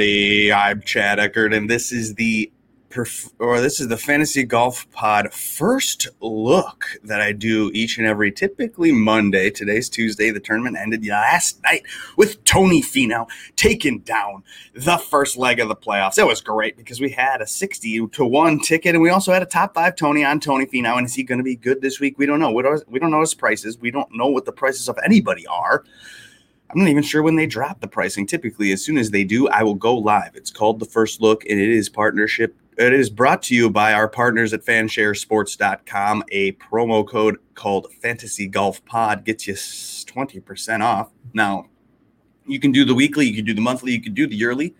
everybody. I'm Chad Eckert, and this is the perf- or this is the Fantasy Golf Pod first look that I do each and every typically Monday. Today's Tuesday. The tournament ended last night with Tony Finau taking down the first leg of the playoffs. It was great because we had a 60 to 1 ticket and we also had a top 5 Tony on Tony Finau and is he going to be good this week? We don't know. We don't, we don't know his prices. We don't know what the prices of anybody are. I'm not even sure when they drop the pricing. Typically, as soon as they do, I will go live. It's called the first look, and it is partnership. It is brought to you by our partners at fansharesports.com. A promo code called Fantasy Golf Pod gets you 20% off. Now, you can do the weekly, you can do the monthly, you can do the yearly,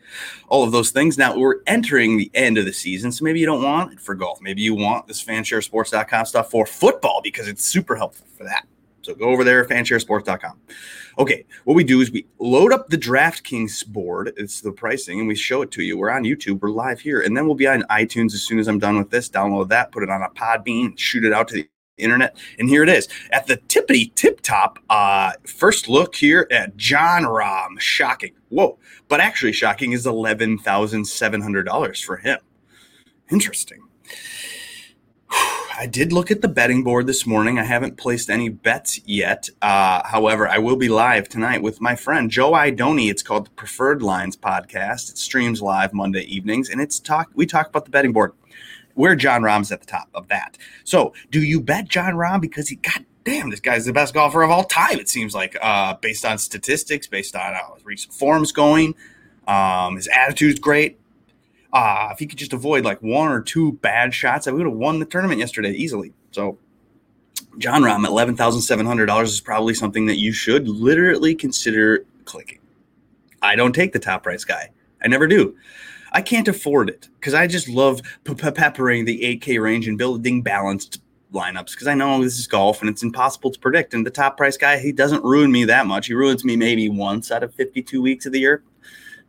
all of those things. Now we're entering the end of the season, so maybe you don't want it for golf. Maybe you want this fansharesports.com stuff for football because it's super helpful for that. So go over there, fansharesports.com. Okay, what we do is we load up the DraftKings board. It's the pricing, and we show it to you. We're on YouTube. We're live here, and then we'll be on iTunes as soon as I'm done with this. Download that, put it on a Podbean, shoot it out to the internet, and here it is at the tippity tip top. Uh, first look here at Jon Rahm. Shocking. Whoa, but actually shocking is eleven thousand seven hundred dollars for him. Interesting. I did look at the betting board this morning. I haven't placed any bets yet. Uh, however, I will be live tonight with my friend Joe Idoni. It's called the Preferred Lines Podcast. It streams live Monday evenings, and it's talk. We talk about the betting board. Where Jon Rahm's at the top of that. So, do you bet Jon Rahm because he? God damn, this guy's the best golfer of all time. It seems like, uh, based on statistics, based on how his recent form's going. Um, his attitude's great. Uh, if he could just avoid like one or two bad shots, I would have won the tournament yesterday easily. So, Jon Rahm at eleven thousand seven hundred dollars is probably something that you should literally consider clicking. I don't take the top price guy. I never do. I can't afford it because I just love pe- pe- peppering the 8K range and building balanced lineups because I know this is golf and it's impossible to predict. And the top price guy, he doesn't ruin me that much. He ruins me maybe once out of 52 weeks of the year,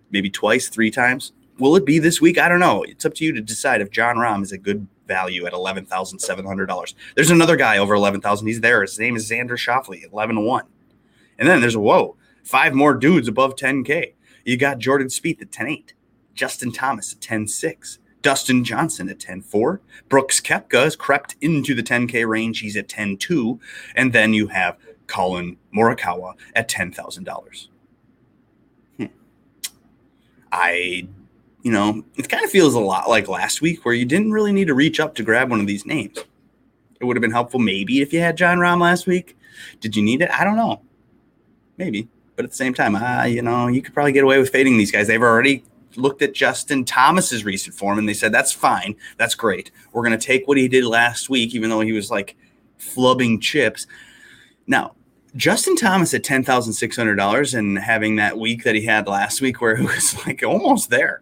maybe twice, three times. Will it be this week? I don't know. It's up to you to decide if Jon Rahm is a good value at eleven thousand seven hundred dollars. There's another guy over eleven thousand. He's there. His name is Xander Schauffele, eleven one. And then there's a whoa, five more dudes above ten k. You got Jordan Spieth at ten eight, Justin Thomas at ten six, Dustin Johnson at 10-4. Brooks Koepka has crept into the 10K range. He's at 10-2. And then you have Collin Morikawa at $10,000. Hmm. I you know, it kind of feels a lot like last week where you didn't really need to reach up to grab one of these names. It would have been helpful maybe if you had Jon Rahm last week. Did you need it? I don't know. Maybe. But at the same time, uh, you know, you could probably get away with fading these guys. They've already looked at Justin Thomas's recent form and they said, that's fine. That's great. We're going to take what he did last week, even though he was like flubbing chips. Now, Justin Thomas at $10,600 and having that week that he had last week where it was like almost there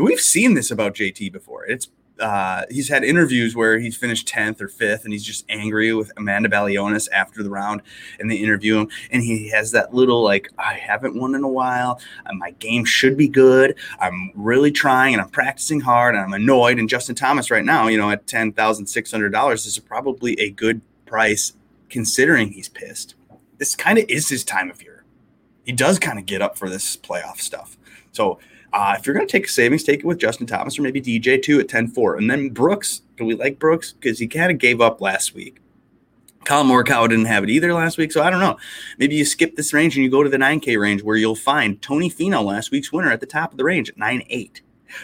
we've seen this about JT before. It's uh, he's had interviews where he's finished 10th or 5th and he's just angry with Amanda Balionis after the round and they interview him and he has that little like I haven't won in a while. My game should be good. I'm really trying and I'm practicing hard and I'm annoyed. And Justin Thomas right now you know at $10,600 is probably a good price considering he's pissed. This kind of is his time of year. He does kind of get up for this playoff stuff. So uh, if you're going to take a savings, take it with Justin Thomas or maybe DJ too at 10 4. And then Brooks. Do we like Brooks? Because he kind of gave up last week. Collin Morikawa didn't have it either last week. So I don't know. Maybe you skip this range and you go to the 9K range where you'll find Tony Finau, last week's winner, at the top of the range at 9 8.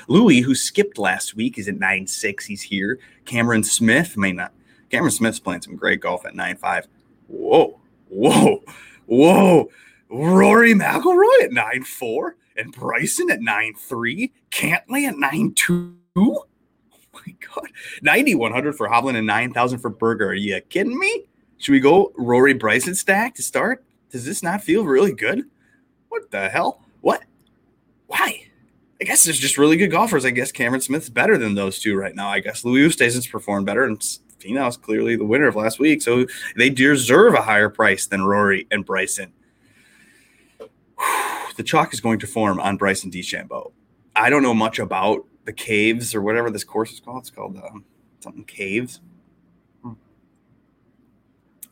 Louis, who skipped last week, is at 9 6. He's here. Cameron Smith may not. Cameron Smith's playing some great golf at 9 5. Whoa, whoa, whoa. Rory McIlroy at 9 4 and Bryson at nine three, Cantlay at 9.2. Oh my God. 9,100 for Hovland and 9,000 for Berger. Are you kidding me? Should we go Rory Bryson stack to start? Does this not feel really good? What the hell? What? Why? I guess there's just really good golfers. I guess Cameron Smith's better than those two right now. I guess Louis Oosthuizen's performed better, and Finau's clearly the winner of last week, so they deserve a higher price than Rory and Bryson the chalk is going to form on Bryson DeChambeau. I don't know much about the caves or whatever this course is called. It's called um, something caves.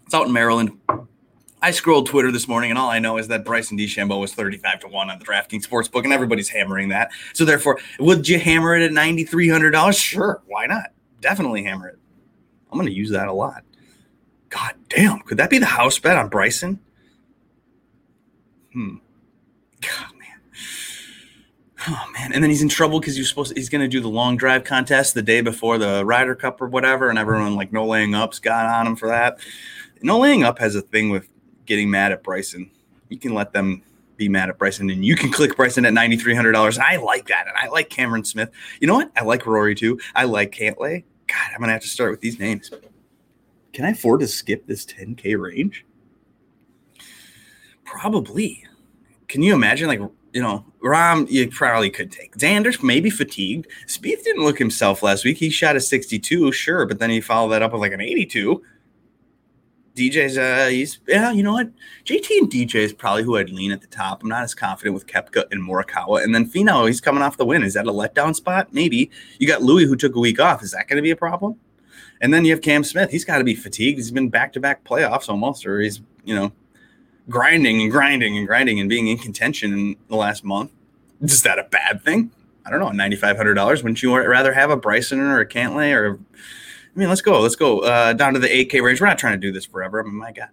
It's out in Maryland. I scrolled Twitter this morning, and all I know is that Bryson DeChambeau was 35 to 1 on the DraftKings Sportsbook, and everybody's hammering that. So, therefore, would you hammer it at $9,300? Sure. Why not? Definitely hammer it. I'm going to use that a lot. God damn. Could that be the house bet on Bryson? Hmm. Oh man, and then he's in trouble because he's supposed to, he's going to do the long drive contest the day before the Ryder Cup or whatever, and everyone like no laying ups got on him for that. No laying up has a thing with getting mad at Bryson. You can let them be mad at Bryson, and you can click Bryson at ninety three hundred dollars. I like that, and I like Cameron Smith. You know what? I like Rory too. I like Cantlay. God, I'm gonna have to start with these names. Can I afford to skip this 10k range? Probably. Can you imagine, like you know, Rahm, you probably could take. Xander's maybe fatigued. Spieth didn't look himself last week. He shot a 62, sure, but then he followed that up with like an 82. DJ's uh he's yeah, you know what? JT and DJ is probably who I'd lean at the top. I'm not as confident with Koepka and Morikawa. And then Finau, he's coming off the win. Is that a letdown spot? Maybe. You got Louis who took a week off. Is that going to be a problem? And then you have Cam Smith. He's got to be fatigued. He's been back to back playoffs almost, or he's, you know, grinding and grinding and grinding and being in contention in the last month. Is that a bad thing? I don't know. $9,500. Wouldn't you rather have a Bryson or a Cantlay or I mean, let's go. Let's go uh, down to the 8K range. We're not trying to do this forever. I mean, my God.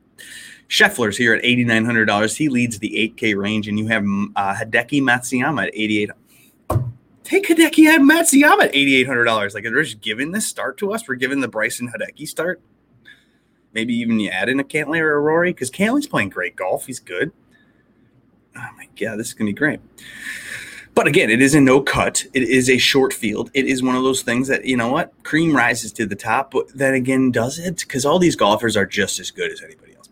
Scheffler's here at $8,900. He leads the 8K range, and you have uh, Hideki Matsuyama at 88 Take Hideki Matsuyama at $8,800. Like, they're just giving this start to us. We're giving the Bryson Hideki start. Maybe even you add in a Cantlay or a Rory because Cantlay's playing great golf. He's good. Oh, my God. This is going to be great. But again, it is a no cut. It is a short field. It is one of those things that, you know what, cream rises to the top. But then again, does it? Because all these golfers are just as good as anybody else.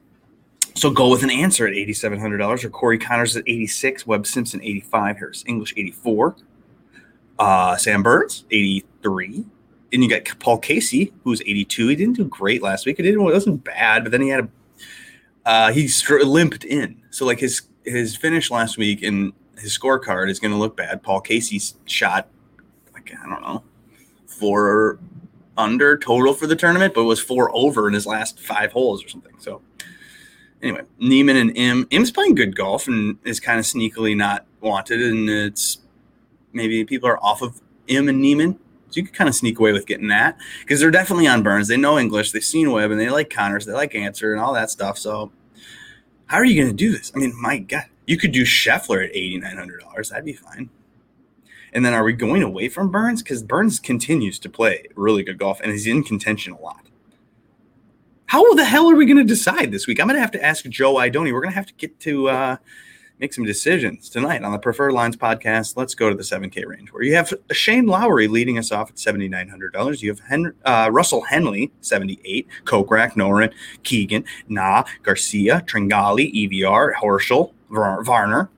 So go with an Ancer at $8,700 or Corey Conners at 86, Webb Simpson 85, Harris English 84, uh, Sam Burns 83. And you got Paul Casey, who's 82. He didn't do great last week. It, didn't, it wasn't bad, but then he had a uh, he limped in. So like his his finish last week in his scorecard is going to look bad. Paul Casey's shot, like, I don't know, four under total for the tournament, but was four over in his last five holes or something. So, anyway, Niemann and Im. Im's playing good golf and is kind of sneakily not wanted. And it's maybe people are off of Im and Niemann. So you could kind of sneak away with getting that because they're definitely on Burns. They know English. They've seen Webb and they like Conners. They like Ancer and all that stuff. So, how are you going to do this? I mean, my God, you could do Scheffler at eighty nine hundred dollars. That'd be fine. And then are we going away from Burns? Because Burns continues to play really good golf and is in contention a lot. How the hell are we going to decide this week? I'm going to have to ask Joe Idoni. We're going to have to get to uh, make some decisions tonight on the Preferred Lines podcast. Let's go to the 7K range where you have Shane Lowry leading us off at $7,900. You have uh, Russell Henley, 78, Kokrak, Noren, Keegan, Na, Garcia, Tringali, EVR, Horschel, Varner,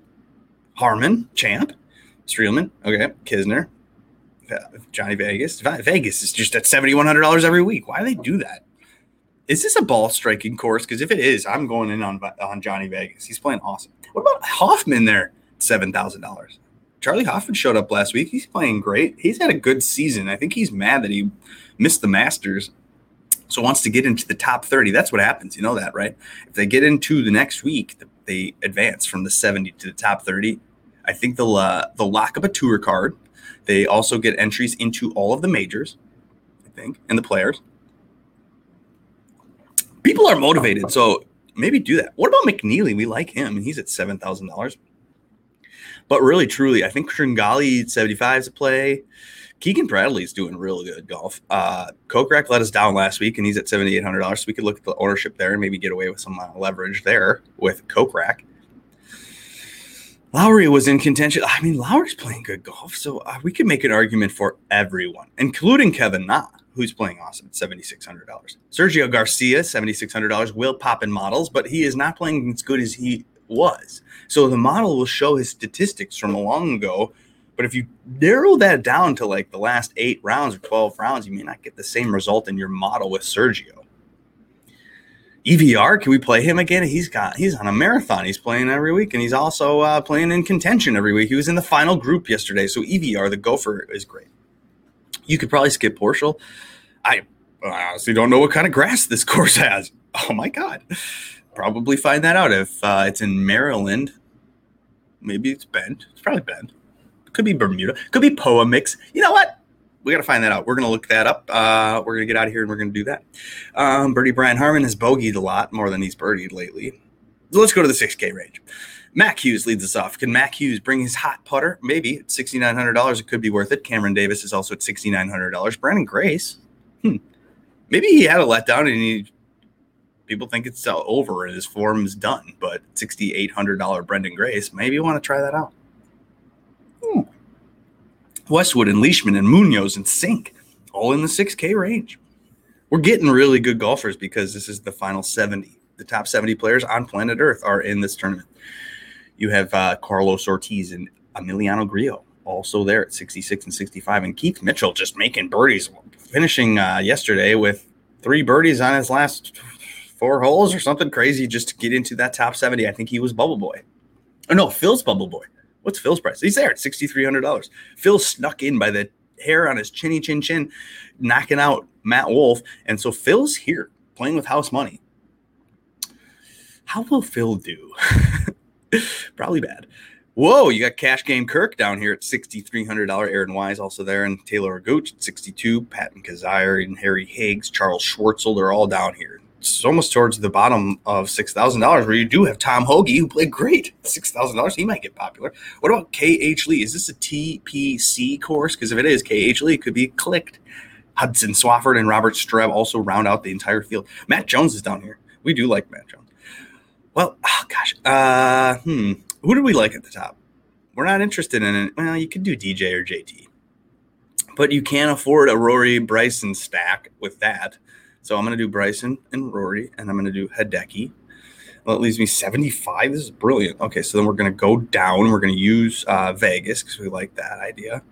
Harmon, Champ, Streelman, okay, Kisner, Johnny Vegas. Vegas is just at $7,100 every week. Why do they do that? Is this a ball striking course? Because if it is, I'm going in on, on Johnny Vegas. He's playing awesome. What about Hoffman there? $7,000. Charley Hoffman showed up last week. He's playing great. He's had a good season. I think he's mad that he missed the Masters. So wants to get into the top 30. That's what happens. You know that, right? If they get into the next week, they advance from the 70 to the top 30. I think they'll uh, they'll lock up a tour card. They also get entries into all of the majors, I think, and the players. People are motivated, so maybe do that. What about McNealy? We like him, and he's at seven thousand dollars. But really, truly, I think Tringali 75 is a play. Keegan Bradley's doing really good golf. Uh, Kokrak let us down last week, and he's at seventy eight hundred dollars. So we could look at the ownership there and maybe get away with some uh, leverage there with Kokrak. Lowry was in contention. I mean, Lowry's playing good golf, so uh, we could make an argument for everyone, including Kevin Na, who's playing awesome at seventy six hundred dollars. Sergio Garcia, seventy six hundred dollars, will pop in models, but he is not playing as good as he was. So the model will show his statistics from a long ago but if you narrow that down to like the last eight rounds or 12 rounds, you may not get the same result in your model with Sergio. EVR, can we play him again? He's got he's on a marathon. He's playing every week, and he's also uh, playing in contention every week. He was in the final group yesterday. So EVR, the gopher, is great. You could probably skip Horschel. I honestly don't know what kind of grass this course has. Oh my god. probably find that out if uh, it's in Maryland. Maybe it's Bent. It's probably Bent. Could be Bermuda. Could be Poa mix. You know what? We got to find that out. We're going to look that up. Uh, we're going to get out of here and we're going to do that. Um, Birdie Brian Harman has bogeyed a lot more than he's birdied lately. So let's go to the 6K range. Mac Hughes leads us off. Can Mac Hughes bring his hot putter? Maybe at $6,900. It could be worth it. Cameron Davis is also at $6,900. Branden Grace. Hmm. Maybe he had a letdown and he people think it's over and his form is done. But $6,800 Branden Grace, maybe you want to try that out. Hmm. Westwood and Leishman and Munoz and Cink, all in the 6K range. We're getting really good golfers because this is the final 70. The top 70 players on planet Earth are in this tournament. You have uh, Carlos Ortiz and Emiliano Grillo also there at 66 and 65. And Keith Mitchell just making birdies, finishing uh, yesterday with three birdies on his last four holes or something crazy just to get into that top 70. I think he was Bubble Boy. Oh, no, Phil's Bubble Boy. What's Phil's price? He's there at $6,300. Phil snuck in by the hair on his chinny chin chin, knocking out Matt Wolff. And so Phil's here playing with house money. How will Phil do? Probably bad. Whoa, you got Cash Game Kirk down here at $6,300. Aaron Wise also there, and Taylor Gooch at 62 Patton Kizzire and Harry Higgs, Charles Schwartzel, they're all down here. It's almost towards the bottom of $6,000 where you do have Tom Hoge, who played great. $6,000, he might get popular. What about KH Lee? Is this a TPC course? Because if it is, KH Lee could be clicked. Hudson Swafford and Robert Streb also round out the entire field. Matt Jones is down here. We do like Matt Jones. Well, gosh, uh, hmm, who do we like at the top? We're not interested in it. Well, you could do DJ or JT, but you can't afford a Rory Bryson stack with that. So I'm going to do Bryson and Rory, and I'm going to do Hideki. Well, it leaves me 75. This is brilliant. Okay, so then we're going to go down. We're going to use uh, Vegas because we like that idea.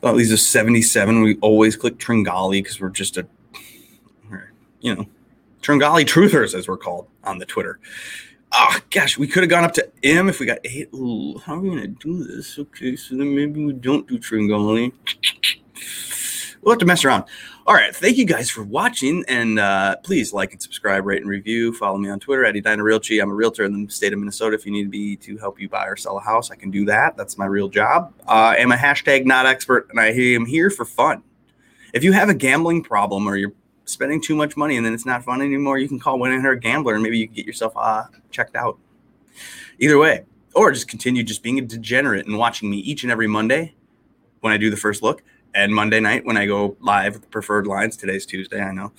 Well, That leaves us 77. We always click Tringali because we're just a, you know, Tringali truthers, as we're called on the Twitter. Oh gosh, we could have gone up to M if we got eight. Ooh, how are we gonna do this? Okay, so then maybe we don't do Tringali. We'll have to mess around. All right, thank you guys for watching, and uh, please like and subscribe, rate and review. Follow me on Twitter at Edina Realty. I'm a realtor in the state of Minnesota. If you need me to help you buy or sell a house, I can do that. That's my real job. Uh, I am a hashtag not expert, and I am here for fun. If you have a gambling problem or you're spending too much money and then it's not fun anymore, you can call 1 800 Gambler and maybe you can get yourself uh, checked out. Either way, or just continue just being a degenerate and watching me each and every Monday when I do the first look and Monday night when I go live with the preferred lines. Today's Tuesday, I know.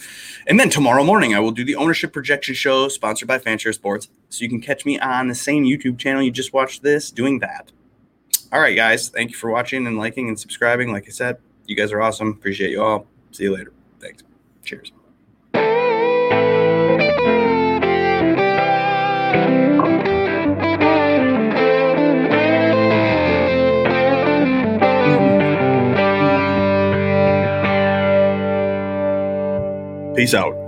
And then tomorrow morning, I will do the ownership projection show sponsored by Fanshare Sports. So you can catch me on the same YouTube channel you just watched this doing that. All right, guys. Thank you for watching and liking and subscribing. Like I said, you guys are awesome. Appreciate you all. See you later. Thanks. Cheers. Peace out.